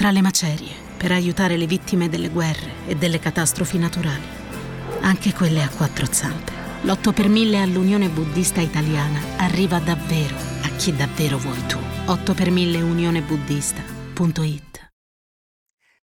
tra le macerie per aiutare le vittime delle guerre e delle catastrofi naturali, anche quelle a quattro zampe. L'8 per 1000 all'Unione Buddista Italiana arriva davvero a chi davvero vuoi tu. 8 per 1000 unionebuddista.it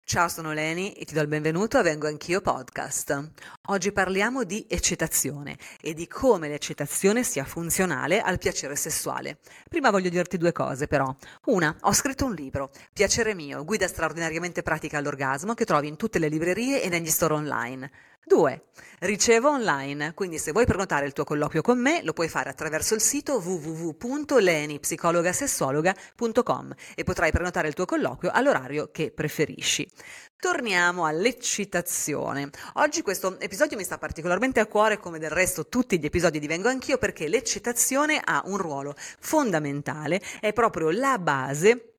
Ciao, sono Leni e ti do il benvenuto a Vengo Anch'io Podcast. Oggi parliamo di eccitazione e di come l'eccitazione sia funzionale al piacere sessuale. Prima voglio dirti due cose però. Una, ho scritto un libro, Piacere mio, guida straordinariamente pratica all'orgasmo che trovi in tutte le librerie e negli store online. 2. Ricevo online, quindi se vuoi prenotare il tuo colloquio con me lo puoi fare attraverso il sito www.lenipsicologasessuologa.com e potrai prenotare il tuo colloquio all'orario che preferisci. Torniamo all'eccitazione. Oggi questo episodio mi sta particolarmente a cuore, come del resto tutti gli episodi di Vengo Anch'io, perché l'eccitazione ha un ruolo fondamentale, è proprio la base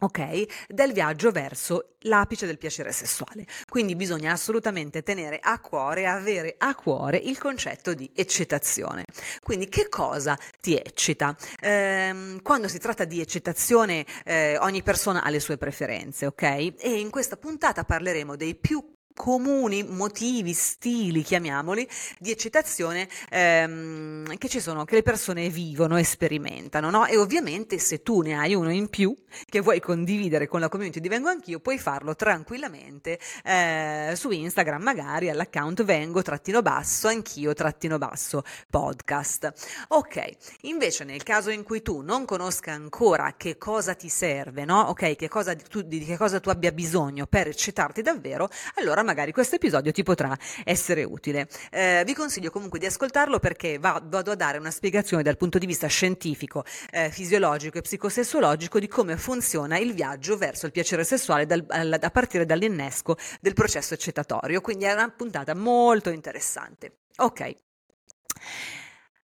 ok? Del viaggio verso l'apice del piacere sessuale. Quindi bisogna assolutamente tenere a cuore, avere a cuore il concetto di eccitazione. Quindi che cosa ti eccita? Eh, quando si tratta di eccitazione, eh, ogni persona ha le sue preferenze, ok? E in questa puntata parleremo dei più comuni motivi, stili, chiamiamoli, di eccitazione ehm, che ci sono, che le persone vivono e sperimentano, no? E ovviamente se tu ne hai uno in più che vuoi condividere con la community di Vengo Anch'io, puoi farlo tranquillamente eh, su Instagram, magari all'account Vengo trattino basso, anch'io trattino basso podcast. Ok, invece nel caso in cui tu non conosca ancora che cosa ti serve, no? Ok, che cosa, tu, di che cosa tu abbia bisogno per eccitarti davvero, allora magari questo episodio ti potrà essere utile. Eh, vi consiglio comunque di ascoltarlo perché va, vado a dare una spiegazione dal punto di vista scientifico, eh, fisiologico e psicosessuologico di come funziona il viaggio verso il piacere sessuale dal, a partire dall'innesco del processo eccitatorio. Quindi è una puntata molto interessante. Ok.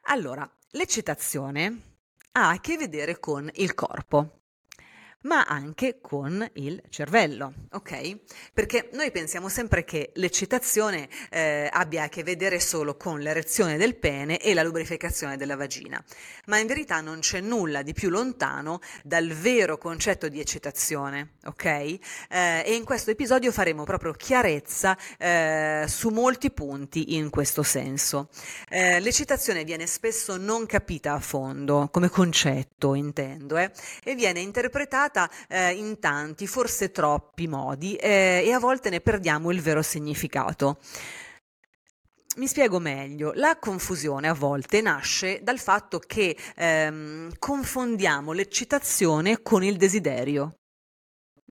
Allora, l'eccitazione ha a che vedere con il corpo ma anche con il cervello, ok? Perché noi pensiamo sempre che l'eccitazione eh, abbia a che vedere solo con l'erezione del pene e la lubrificazione della vagina, ma in verità non c'è nulla di più lontano dal vero concetto di eccitazione, ok? Eh, e in questo episodio faremo proprio chiarezza eh, su molti punti in questo senso. Eh, l'eccitazione viene spesso non capita a fondo come concetto, intendo, eh, e viene interpretata usata eh, in tanti, forse troppi modi eh, e a volte ne perdiamo il vero significato. Mi spiego meglio, la confusione a volte nasce dal fatto che ehm, confondiamo l'eccitazione con il desiderio.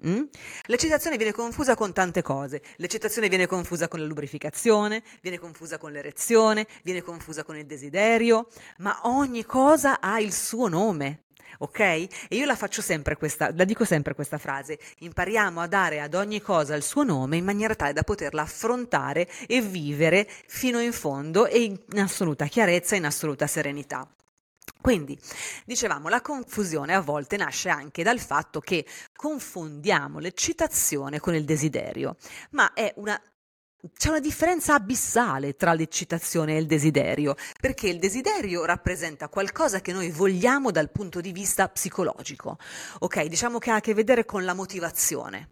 Mm? L'eccitazione viene confusa con tante cose. L'eccitazione viene confusa con la lubrificazione, viene confusa con l'erezione, viene confusa con il desiderio, ma ogni cosa ha il suo nome ok? E io la faccio sempre questa, la dico sempre questa frase, impariamo a dare ad ogni cosa il suo nome in maniera tale da poterla affrontare e vivere fino in fondo e in assoluta chiarezza, in assoluta serenità. Quindi, dicevamo, la confusione a volte nasce anche dal fatto che confondiamo l'eccitazione con il desiderio, ma è una c'è una differenza abissale tra l'eccitazione e il desiderio, perché il desiderio rappresenta qualcosa che noi vogliamo dal punto di vista psicologico, ok? Diciamo che ha a che vedere con la motivazione,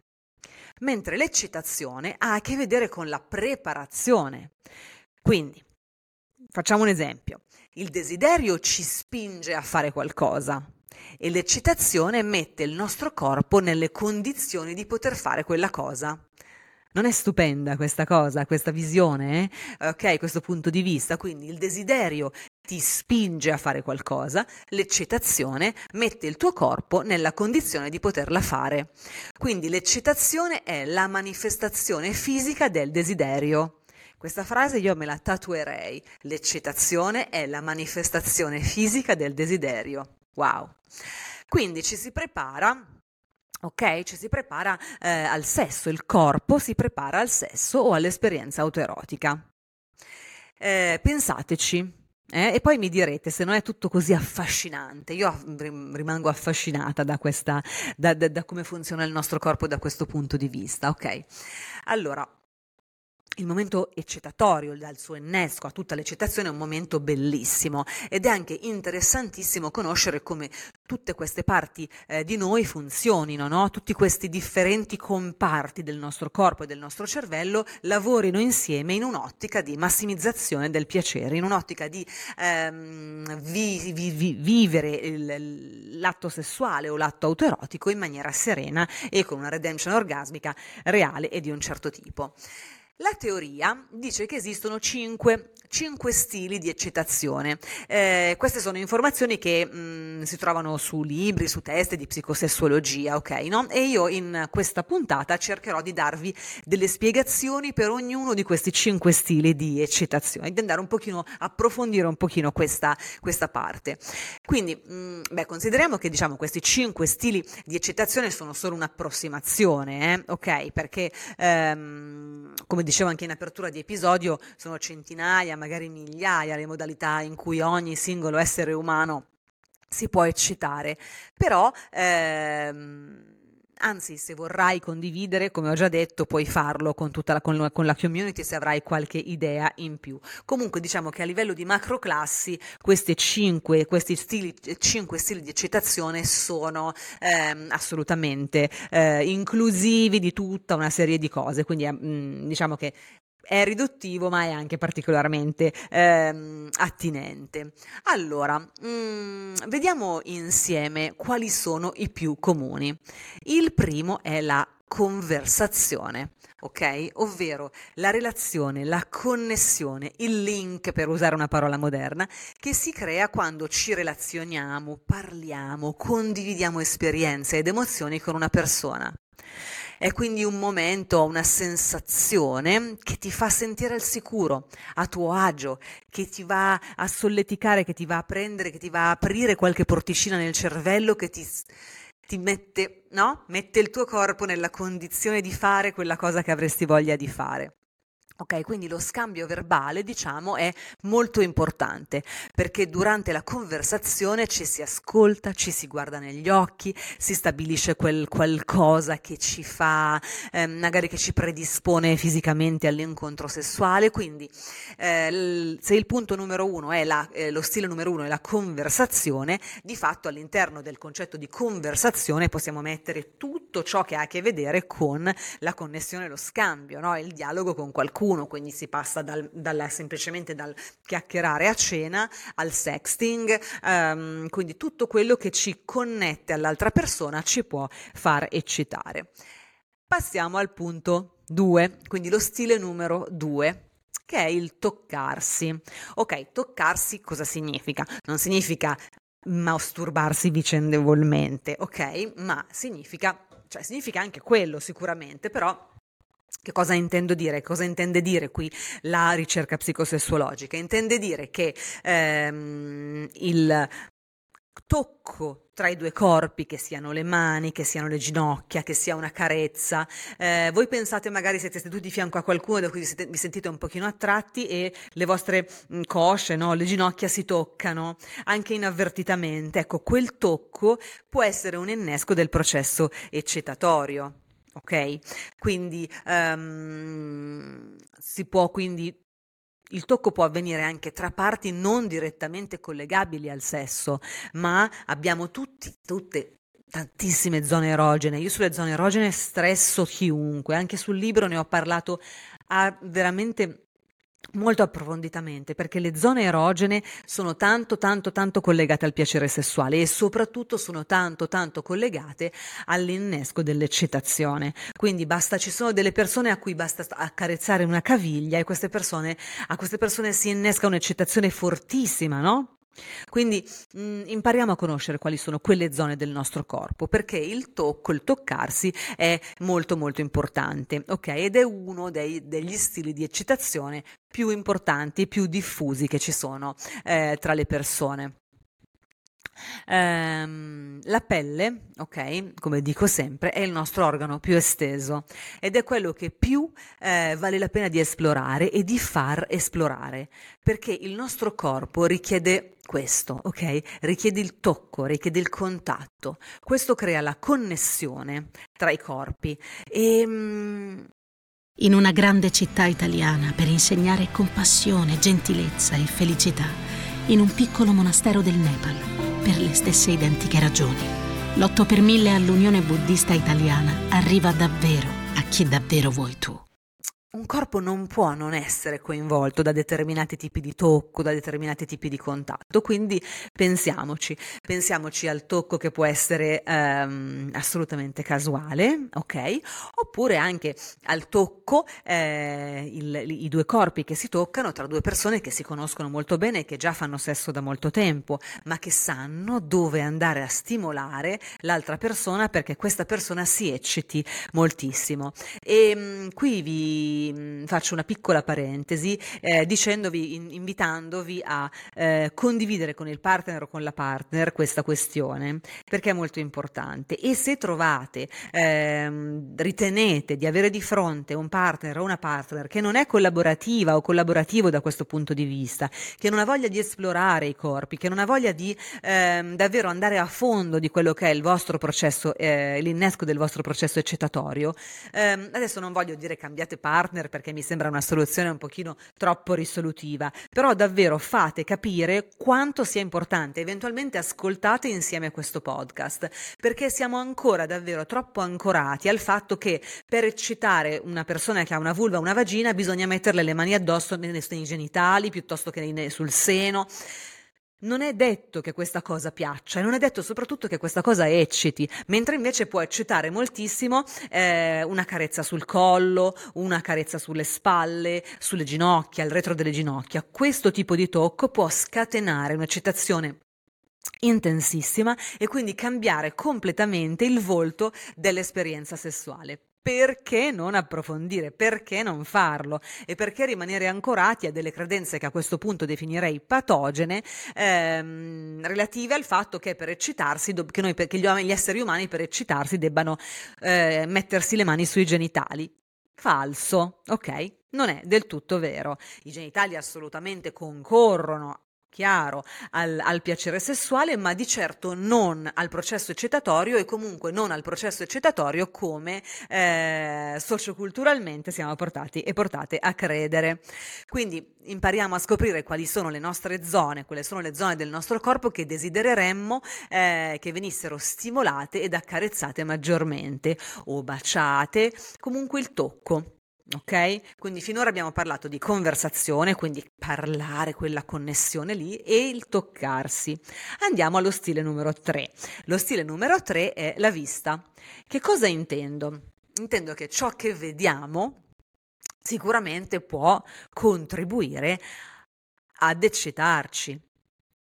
mentre l'eccitazione ha a che vedere con la preparazione. Quindi, facciamo un esempio, il desiderio ci spinge a fare qualcosa, e l'eccitazione mette il nostro corpo nelle condizioni di poter fare quella cosa. Non è stupenda questa cosa, questa visione, eh? ok, questo punto di vista? Quindi il desiderio ti spinge a fare qualcosa, l'eccitazione mette il tuo corpo nella condizione di poterla fare. Quindi l'eccitazione è la manifestazione fisica del desiderio. Questa frase io me la tatuerei. L'eccitazione è la manifestazione fisica del desiderio. Wow. Quindi ci si prepara Ok, ci si prepara eh, al sesso, il corpo si prepara al sesso o all'esperienza autoerotica. Eh, pensateci. Eh, e poi mi direte se non è tutto così affascinante. Io rimango affascinata da, questa, da, da, da come funziona il nostro corpo da questo punto di vista. Ok, allora il momento eccitatorio, dal suo innesco a tutta l'eccitazione, è un momento bellissimo ed è anche interessantissimo conoscere come tutte queste parti eh, di noi funzionino, no? tutti questi differenti comparti del nostro corpo e del nostro cervello lavorino insieme in un'ottica di massimizzazione del piacere, in un'ottica di ehm, vi, vi, vi, vivere il, l'atto sessuale o l'atto autoerotico in maniera serena e con una redemption orgasmica reale e di un certo tipo. La teoria dice che esistono cinque, cinque stili di eccitazione. Eh, queste sono informazioni che mh, mm, si trovano su libri, su teste di psicosessuologia, ok? No? E io in questa puntata cercherò di darvi delle spiegazioni per ognuno di questi cinque stili di eccitazione, di andare un pochino, approfondire un pochino questa, questa parte. Quindi, mh, mm, beh, consideriamo che diciamo questi cinque stili di eccitazione sono solo un'approssimazione, eh? ok? Perché, ehm, come dicevo anche in apertura di episodio, sono centinaia, magari migliaia le modalità in cui ogni singolo essere umano si può eccitare. Però ehm, Anzi, se vorrai condividere, come ho già detto, puoi farlo con, la, con, con la community se avrai qualche idea in più. Comunque diciamo che a livello di macroclassi questi cinque, questi stili, cinque stili di eccitazione sono ehm, assolutamente eh, inclusivi di tutta una serie di cose, quindi eh, diciamo che è riduttivo ma è anche particolarmente ehm, attinente. Allora, mh, mm, vediamo insieme quali sono i più comuni. Il primo è la conversazione, ok? Ovvero la relazione, la connessione, il link, per usare una parola moderna, che si crea quando ci relazioniamo, parliamo, condividiamo esperienze ed emozioni con una persona. È quindi un momento, una sensazione che ti fa sentire al sicuro, a tuo agio, che ti va a solleticare, che ti va a prendere, che ti va a aprire qualche porticina nel cervello, che ti, ti mette, no? mette il tuo corpo nella condizione di fare quella cosa che avresti voglia di fare. Ok, quindi lo scambio verbale, diciamo, è molto importante perché durante la conversazione ci si ascolta, ci si guarda negli occhi, si stabilisce quel qualcosa che ci fa, eh, magari che ci predispone fisicamente all'incontro sessuale. Quindi, eh, se il punto numero uno è la, eh, lo stile numero uno è la conversazione, di fatto all'interno del concetto di conversazione possiamo mettere tutto ciò che ha a che vedere con la connessione, lo scambio, no? il dialogo con qualcuno qualcuno, quindi si passa dal, dalla, semplicemente dal chiacchierare a cena al sexting, um, quindi tutto quello che ci connette all'altra persona ci può far eccitare. Passiamo al punto 2, quindi lo stile numero 2 che è il toccarsi. Ok, toccarsi cosa significa? Non significa masturbarsi vicendevolmente, ok? Ma significa, cioè significa anche quello sicuramente, però che cosa intendo dire? Cosa intende dire qui la ricerca psicosessuologica? Intende dire che ehm, il tocco tra i due corpi, che siano le mani, che siano le ginocchia, che sia una carezza. Eh, voi pensate magari siete seduti di fianco a qualcuno da cui vi, siete, vi sentite un pochino attratti e le vostre mh, mm, cosce, no? le ginocchia si toccano, anche inavvertitamente. Ecco, quel tocco può essere un innesco del processo eccitatorio ok? Quindi um, si può quindi il tocco può avvenire anche tra parti non direttamente collegabili al sesso, ma abbiamo tutti, tutte tantissime zone erogene. Io sulle zone erogene stresso chiunque, anche sul libro ne ho parlato a veramente molto approfonditamente perché le zone erogene sono tanto tanto tanto collegate al piacere sessuale e soprattutto sono tanto tanto collegate all'innesco dell'eccitazione quindi basta ci sono delle persone a cui basta accarezzare una caviglia e queste persone a queste persone si innesca un'eccitazione fortissima no? Quindi mh, mm, impariamo a conoscere quali sono quelle zone del nostro corpo, perché il tocco, il toccarsi è molto molto importante, ok? Ed è uno dei, degli stili di eccitazione più importanti, più diffusi che ci sono eh, tra le persone. Ehm, la pelle, ok, come dico sempre, è il nostro organo più esteso ed è quello che più eh, vale la pena di esplorare e di far esplorare, perché il nostro corpo richiede questo, ok? Richiede il tocco, richiede il contatto. Questo crea la connessione tra i corpi e, mm, in una grande città italiana per insegnare compassione, gentilezza e felicità, in un piccolo monastero del Nepal, per le stesse identiche ragioni. L'8 per 1000 all'Unione Buddista Italiana arriva davvero a chi davvero vuoi tu un corpo non può non essere coinvolto da determinati tipi di tocco, da determinati tipi di contatto, quindi pensiamoci, pensiamoci al tocco che può essere ehm, assolutamente casuale, ok? Oppure anche al tocco, eh, il, i due corpi che si toccano tra due persone che si conoscono molto bene e che già fanno sesso da molto tempo, ma che sanno dove andare a stimolare l'altra persona perché questa persona si ecciti moltissimo. E mh, mm, qui vi Mm, faccio una piccola parentesi eh, dicendovi, in, invitandovi a eh, condividere con il partner o con la partner questa questione perché è molto importante. E se trovate, ehm, ritenete di avere di fronte un partner o una partner che non è collaborativa o collaborativo da questo punto di vista, che non ha voglia di esplorare i corpi, che non ha voglia di ehm, davvero andare a fondo di quello che è il vostro processo, eh, l'innesco del vostro processo eccitatorio, ehm, adesso non voglio dire cambiate partner, partner perché mi sembra una soluzione un pochino troppo risolutiva, però davvero fate capire quanto sia importante, eventualmente ascoltate insieme questo podcast, perché siamo ancora davvero troppo ancorati al fatto che per eccitare una persona che ha una vulva o una vagina bisogna metterle le mani addosso nei genitali piuttosto che sul seno non è detto che questa cosa piaccia e non è detto soprattutto che questa cosa ecciti, mentre invece può eccitare moltissimo eh, una carezza sul collo, una carezza sulle spalle, sulle ginocchia, al retro delle ginocchia. Questo tipo di tocco può scatenare un'eccitazione intensissima e quindi cambiare completamente il volto dell'esperienza sessuale perché non approfondire, perché non farlo e perché rimanere ancorati a delle credenze che a questo punto definirei patogene ehm, relative al fatto che per eccitarsi, che, noi, che gli, esseri umani per eccitarsi debbano eh, mettersi le mani sui genitali. Falso, ok? Non è del tutto vero. I genitali assolutamente concorrono chiaro al, al, piacere sessuale, ma di certo non al processo eccitatorio e comunque non al processo eccitatorio come eh, socioculturalmente siamo portati e portate a credere. Quindi impariamo a scoprire quali sono le nostre zone, quelle sono le zone del nostro corpo che desidereremmo eh, che venissero stimolate ed accarezzate maggiormente o baciate, comunque il tocco. Ok? Quindi finora abbiamo parlato di conversazione, quindi parlare, quella connessione lì e il toccarsi. Andiamo allo stile numero 3. Lo stile numero 3 è la vista. Che cosa intendo? Intendo che ciò che vediamo sicuramente può contribuire ad eccitarci,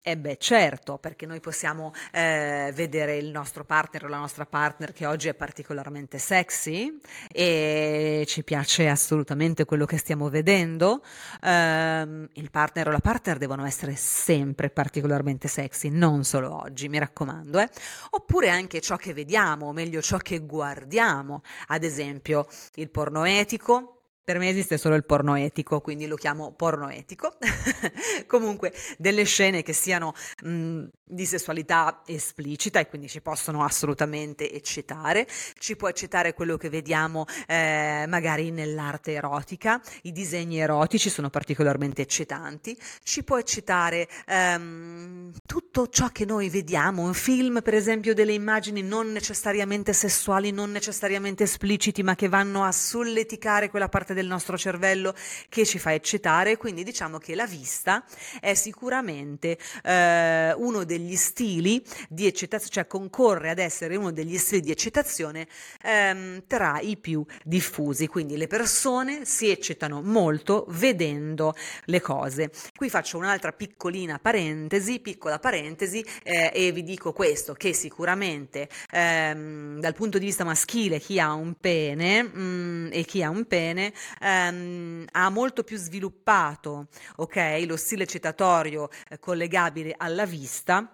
eh beh, certo, perché noi possiamo eh, vedere il nostro partner o la nostra partner che oggi è particolarmente sexy e ci piace assolutamente quello che stiamo vedendo. Um, il partner o la partner devono essere sempre particolarmente sexy, non solo oggi, mi raccomando. Eh. Oppure anche ciò che vediamo, o meglio ciò che guardiamo, ad esempio il porno etico, per me esiste solo il porno etico, quindi lo chiamo porno etico. Comunque, delle scene che siano mh, di sessualità esplicita e quindi ci possono assolutamente eccitare. Ci può eccitare quello che vediamo eh, magari nell'arte erotica, i disegni erotici sono particolarmente eccitanti. Ci può eccitare ehm, tutto ciò che noi vediamo, un film, per esempio, delle immagini non necessariamente sessuali, non necessariamente espliciti, ma che vanno a solleticare quella parte del nostro cervello che ci fa eccitare, quindi diciamo che la vista è sicuramente eh, uno degli stili di eccitazione, cioè concorre ad essere uno degli stili di eccitazione ehm, tra i più diffusi, quindi le persone si eccitano molto vedendo le cose. Qui faccio un'altra piccolina parentesi, piccola parentesi eh, e vi dico questo, che sicuramente ehm, dal punto di vista maschile chi ha un pene mh, mm, e chi ha un pene ehm, ha molto più sviluppato okay, lo stile citatorio eh, collegabile alla vista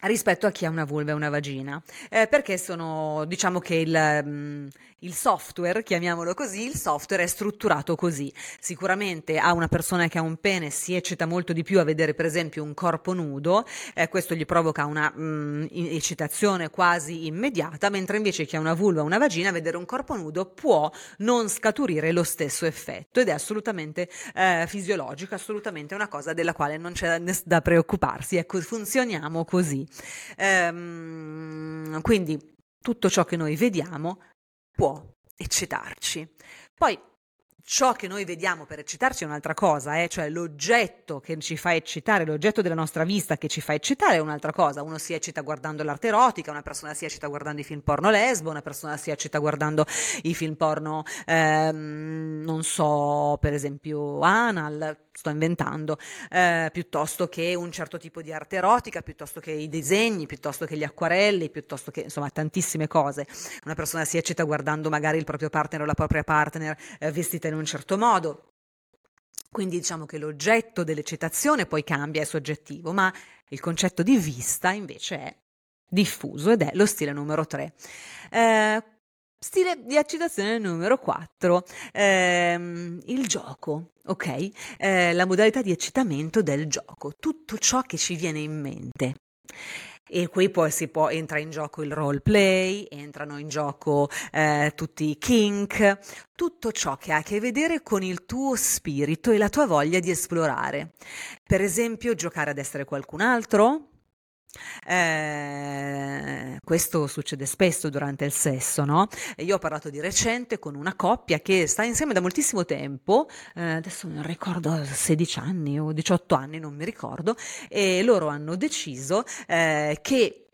rispetto a chi ha una vulva e una vagina, eh, perché sono, diciamo che il, mm, il software, chiamiamolo così, il software è strutturato così. Sicuramente a una persona che ha un pene si eccita molto di più a vedere per esempio un corpo nudo, eh, questo gli provoca una mh, mm, eccitazione quasi immediata, mentre invece chi ha una vulva o una vagina vedere un corpo nudo può non scaturire lo stesso effetto ed è assolutamente eh, fisiologico, assolutamente una cosa della quale non c'è da preoccuparsi, ecco, funzioniamo così. Ehm, quindi tutto ciò che noi vediamo può eccitarci. Poi ciò che noi vediamo per eccitarci è un'altra cosa, eh? cioè l'oggetto che ci fa eccitare, l'oggetto della nostra vista che ci fa eccitare è un'altra cosa. Uno si eccita guardando l'arte erotica, una persona si eccita guardando i film porno lesbo, una persona si eccita guardando i film porno, ehm, non so, per esempio anal, sto inventando, eh, piuttosto che un certo tipo di arte erotica, piuttosto che i disegni, piuttosto che gli acquarelli, piuttosto che insomma tantissime cose. Una persona si eccita guardando magari il proprio partner o la propria partner eh, vestita in un certo modo. Quindi diciamo che l'oggetto dell'eccitazione poi cambia, è soggettivo, ma il concetto di vista invece è diffuso ed è lo stile numero 3. Eh, Stile di eccitazione numero 4, ehm, il gioco, ok? Eh, la modalità di eccitamento del gioco, tutto ciò che ci viene in mente. E qui poi si può, entra in gioco il roleplay, entrano in gioco eh, tutti i kink, tutto ciò che ha a che vedere con il tuo spirito e la tua voglia di esplorare. Per esempio, giocare ad essere qualcun altro, eh, questo succede spesso durante il sesso, no? Io ho parlato di recente con una coppia che sta insieme da moltissimo tempo, eh, adesso non ricordo 16 anni o 18 anni, non mi ricordo, e loro hanno deciso eh, che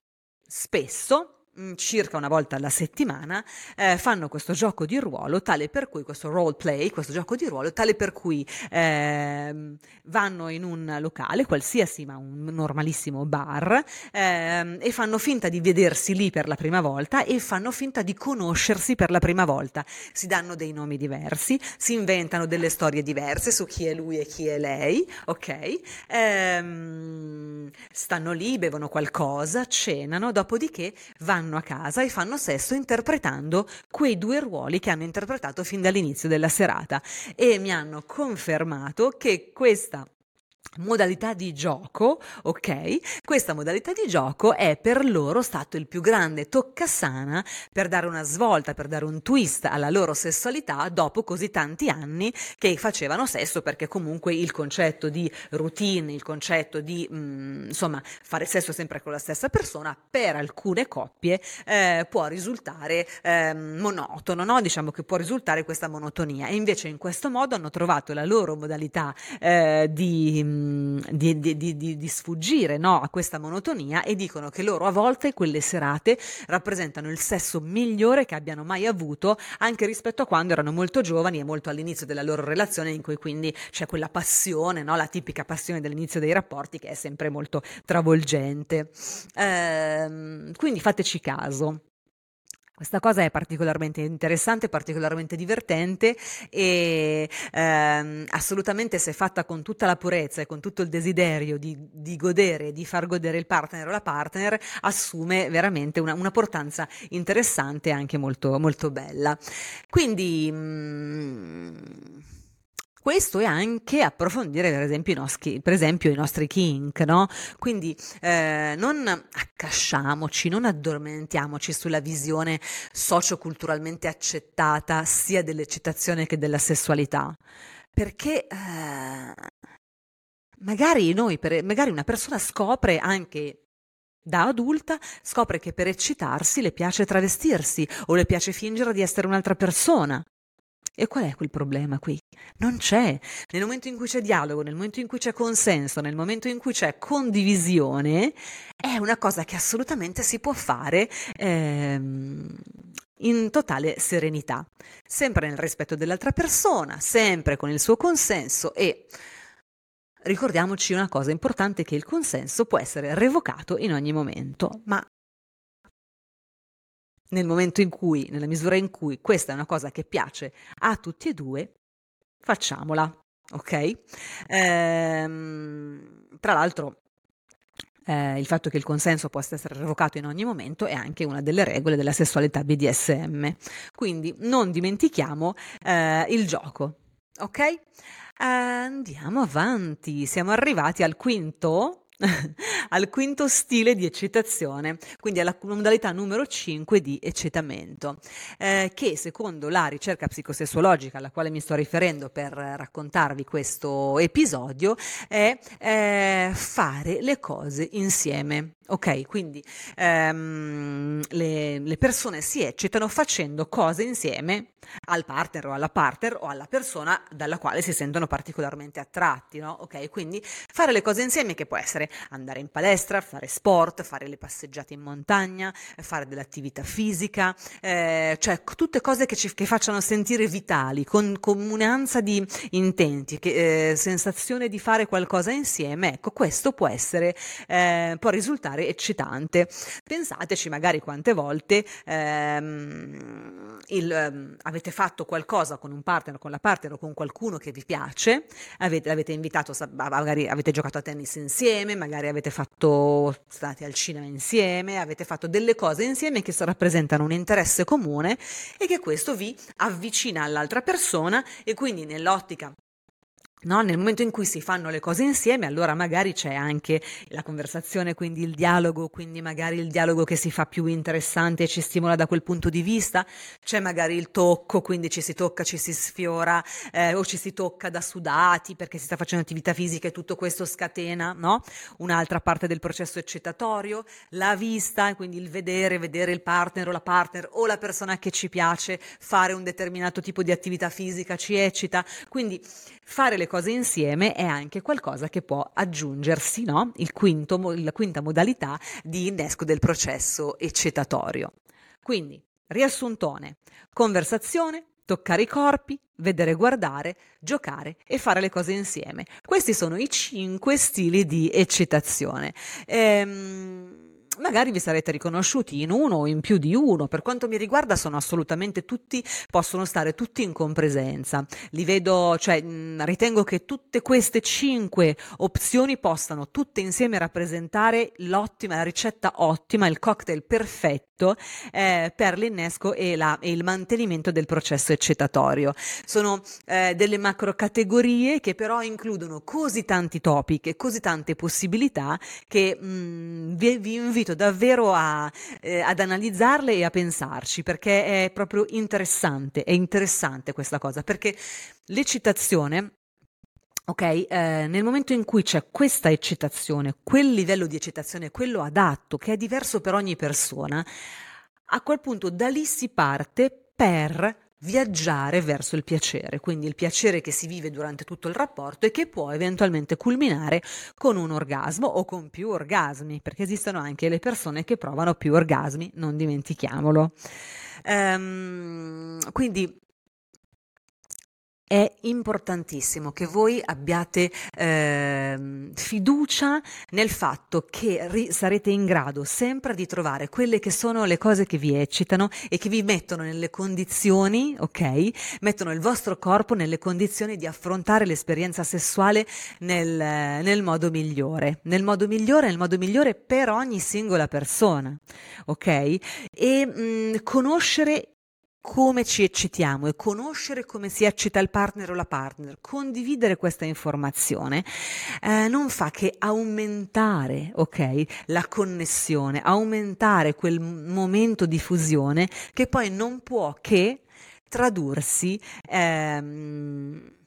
spesso circa una volta alla settimana eh, fanno questo gioco di ruolo tale per cui questo role play questo gioco di ruolo tale per cui eh, vanno in un locale qualsiasi ma un normalissimo bar eh, e fanno finta di vedersi lì per la prima volta e fanno finta di conoscersi per la prima volta. Si danno dei nomi diversi si inventano delle storie diverse su chi è lui e chi è lei ok? Ehm, stanno lì bevono qualcosa cenano dopodiché vanno vanno a casa e fanno sesso interpretando quei due ruoli che hanno interpretato fin dall'inizio della serata. E mi hanno confermato che questa modalità di gioco, ok? Questa modalità di gioco è per loro stato il più grande toccasana per dare una svolta, per dare un twist alla loro sessualità dopo così tanti anni che facevano sesso perché comunque il concetto di routine, il concetto di mh, mm, insomma fare sesso sempre con la stessa persona per alcune coppie eh, può risultare eh, monotono, no? Diciamo che può risultare questa monotonia e invece in questo modo hanno trovato la loro modalità eh, di di, di, di, di, sfuggire no, a questa monotonia e dicono che loro a volte quelle serate rappresentano il sesso migliore che abbiano mai avuto anche rispetto a quando erano molto giovani e molto all'inizio della loro relazione in cui quindi c'è quella passione, no, la tipica passione dell'inizio dei rapporti che è sempre molto travolgente. Ehm, quindi fateci caso. Questa cosa è particolarmente interessante, particolarmente divertente e ehm, assolutamente se fatta con tutta la purezza e con tutto il desiderio di, di godere, di far godere il partner o la partner, assume veramente una, una portanza interessante e anche molto, molto bella. Quindi... Mm, questo è anche approfondire per esempio i nostri, esempio, i nostri kink, no? Quindi eh, non accasciamoci, non addormentiamoci sulla visione socioculturalmente accettata sia dell'eccitazione che della sessualità, perché eh, magari noi, per, magari una persona scopre anche da adulta scopre che per eccitarsi le piace travestirsi o le piace fingere di essere un'altra persona. E qual è quel problema qui? Non c'è. Nel momento in cui c'è dialogo, nel momento in cui c'è consenso, nel momento in cui c'è condivisione, è una cosa che assolutamente si può fare ehm, in totale serenità, sempre nel rispetto dell'altra persona, sempre con il suo consenso e ricordiamoci una cosa importante che il consenso può essere revocato in ogni momento, ma nel momento in cui, nella misura in cui questa è una cosa che piace a tutti e due, facciamola, ok? Ehm, tra l'altro, eh, il fatto che il consenso possa essere revocato in ogni momento è anche una delle regole della sessualità BDSM. Quindi non dimentichiamo eh, il gioco, ok? Andiamo avanti, siamo arrivati al quinto al quinto stile di eccitazione, quindi alla modalità numero 5 di eccitamento, eh, che secondo la ricerca psicosessuologica alla quale mi sto riferendo per raccontarvi questo episodio è eh, fare le cose insieme. Ok, quindi ehm, le, le, persone si eccitano facendo cose insieme al partner o alla partner o alla persona dalla quale si sentono particolarmente attratti, no? Ok, quindi fare le cose insieme che può essere andare in palestra, fare sport, fare le passeggiate in montagna, fare dell'attività fisica, eh, cioè tutte cose che ci che facciano sentire vitali, con comunanza di intenti, che, eh, sensazione di fare qualcosa insieme, ecco, questo può essere, eh, può risultare eccitante. Pensateci magari quante volte ehm, il, ehm, avete fatto qualcosa con un partner, con la partner o con qualcuno che vi piace, avete, l'avete invitato, magari avete giocato a tennis insieme, magari avete fatto, state al cinema insieme, avete fatto delle cose insieme che rappresentano un interesse comune e che questo vi avvicina all'altra persona e quindi nell'ottica No, nel momento in cui si fanno le cose insieme, allora magari c'è anche la conversazione, quindi il dialogo, quindi magari il dialogo che si fa più interessante e ci stimola da quel punto di vista, c'è magari il tocco, quindi ci si tocca, ci si sfiora eh, o ci si tocca da sudati perché si sta facendo attività fisica e tutto questo scatena, no? Un'altra parte del processo eccitatorio, la vista, quindi il vedere, vedere il partner o la partner o la persona che ci piace fare un determinato tipo di attività fisica ci eccita, quindi fare le cose insieme è anche qualcosa che può aggiungersi, no? Il quinto, la quinta modalità di innesco del processo eccitatorio. Quindi, riassuntone, conversazione, toccare i corpi, vedere guardare, giocare e fare le cose insieme. Questi sono i cinque stili di eccitazione. Ehm, magari vi sarete riconosciuti in uno o in più di uno. Per quanto mi riguarda, sono assolutamente tutti, possono stare tutti in compresenza. Li vedo, cioè, ritengo che tutte queste cinque opzioni possano tutte insieme rappresentare l'ottima, la ricetta ottima, il cocktail perfetto eh, per l'innesco e, la, e, il mantenimento del processo eccitatorio. Sono eh, delle macro categorie che però includono così tanti topic e così tante possibilità che mh, vi, vi invito invito davvero a, eh, ad analizzarle e a pensarci perché è proprio interessante, è interessante questa cosa perché l'eccitazione Ok, eh, nel momento in cui c'è questa eccitazione, quel livello di eccitazione, quello adatto, che è diverso per ogni persona, a quel punto da lì si parte per viaggiare verso il piacere, quindi il piacere che si vive durante tutto il rapporto e che può eventualmente culminare con un orgasmo o con più orgasmi, perché esistono anche le persone che provano più orgasmi, non dimentichiamolo. Um, quindi è importantissimo che voi abbiate eh, fiducia nel fatto che ri- sarete in grado sempre di trovare quelle che sono le cose che vi eccitano e che vi mettono nelle condizioni, ok? Mettono il vostro corpo nelle condizioni di affrontare l'esperienza sessuale nel, nel modo migliore, nel modo migliore, nel modo migliore per ogni singola persona, ok? E mh, conoscere come ci eccitiamo e conoscere come si eccita il partner o la partner, condividere questa informazione eh, non fa che aumentare, ok, la connessione, aumentare quel momento di fusione che poi non può che tradursi ehm,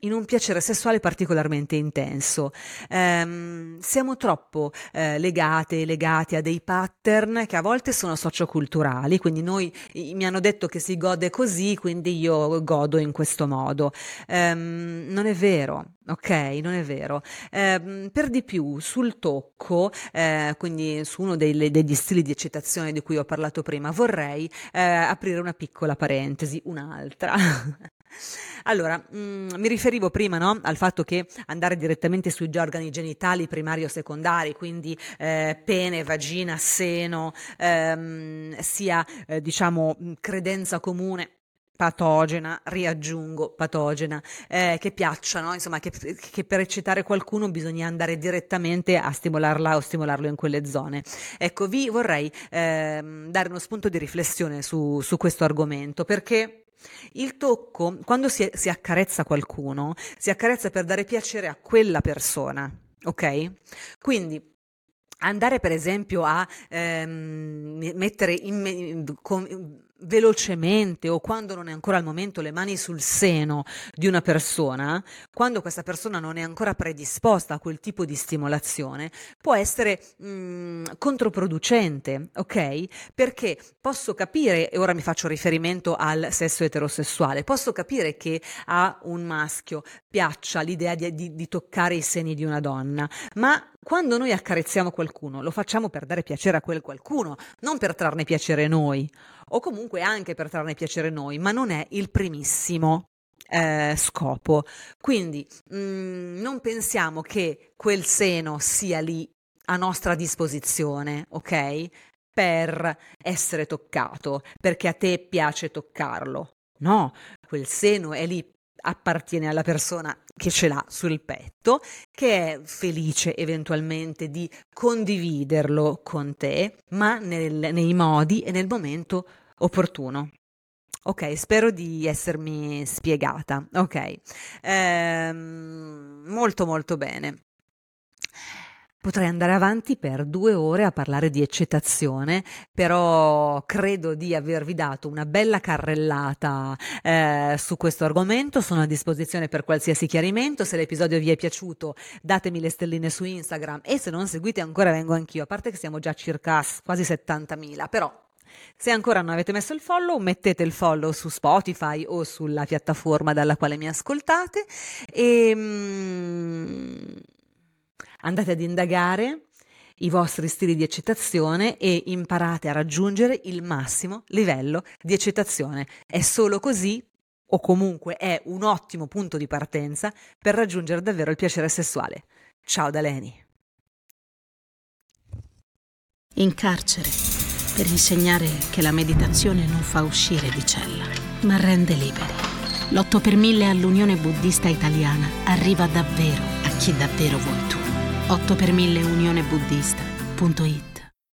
in un piacere sessuale particolarmente intenso. Um, siamo troppo eh, legate, legati a dei pattern che a volte sono socioculturali, quindi noi mi hanno detto che si gode così, quindi io godo in questo modo. Um, non è vero, ok? Non è vero. Um, per di più, sul tocco, eh, quindi su uno dei, degli stili di eccitazione di cui ho parlato prima, vorrei eh, aprire una piccola parentesi, un'altra. Allora, mh, mm, mi riferivo prima no, al fatto che andare direttamente sugli organi genitali primari o secondari, quindi eh, pene, vagina, seno, ehm, sia eh, diciamo credenza comune patogena, riaggiungo patogena, eh, che piacciono, insomma, che, che, per eccitare qualcuno bisogna andare direttamente a stimolarla o stimolarlo in quelle zone. Ecco, vi vorrei eh, dare uno spunto di riflessione su, su questo argomento perché il tocco, quando si, si, accarezza qualcuno, si accarezza per dare piacere a quella persona, ok? Quindi andare per esempio a ehm, mettere in, con, velocemente o quando non è ancora al momento le mani sul seno di una persona, quando questa persona non è ancora predisposta a quel tipo di stimolazione, può essere mh, mm, controproducente, ok? Perché posso capire, e ora mi faccio riferimento al sesso eterosessuale, posso capire che a un maschio piaccia l'idea di, di, di toccare i seni di una donna, ma quando noi accarezziamo qualcuno lo facciamo per dare piacere a quel qualcuno, non per trarne piacere noi o comunque anche per trarne piacere noi, ma non è il primissimo eh, scopo. Quindi mh, mm, non pensiamo che quel seno sia lì a nostra disposizione, ok? Per essere toccato, perché a te piace toccarlo. No, quel seno è lì appartiene alla persona che ce l'ha sul petto, che è felice eventualmente di condividerlo con te, ma nel, nei modi e nel momento opportuno. Ok, spero di essermi spiegata. Ok, ehm, molto molto bene. Potrei andare avanti per due ore a parlare di eccitazione, però credo di avervi dato una bella carrellata eh, su questo argomento. Sono a disposizione per qualsiasi chiarimento. Se l'episodio vi è piaciuto, datemi le stelline su Instagram e se non seguite ancora vengo anch'io, a parte che siamo già circa quasi 70.000, però se ancora non avete messo il follow, mettete il follow su Spotify o sulla piattaforma dalla quale mi ascoltate e mm, andate ad indagare i vostri stili di eccitazione e imparate a raggiungere il massimo livello di eccitazione. È solo così o comunque è un ottimo punto di partenza per raggiungere davvero il piacere sessuale. Ciao da Leni. In carcere, per insegnare che la meditazione non fa uscire di cella, ma rende liberi. L'8 per 1000 all'Unione Buddista Italiana arriva davvero a chi davvero vuoi tu. 8 per 1000 unionebuddista.it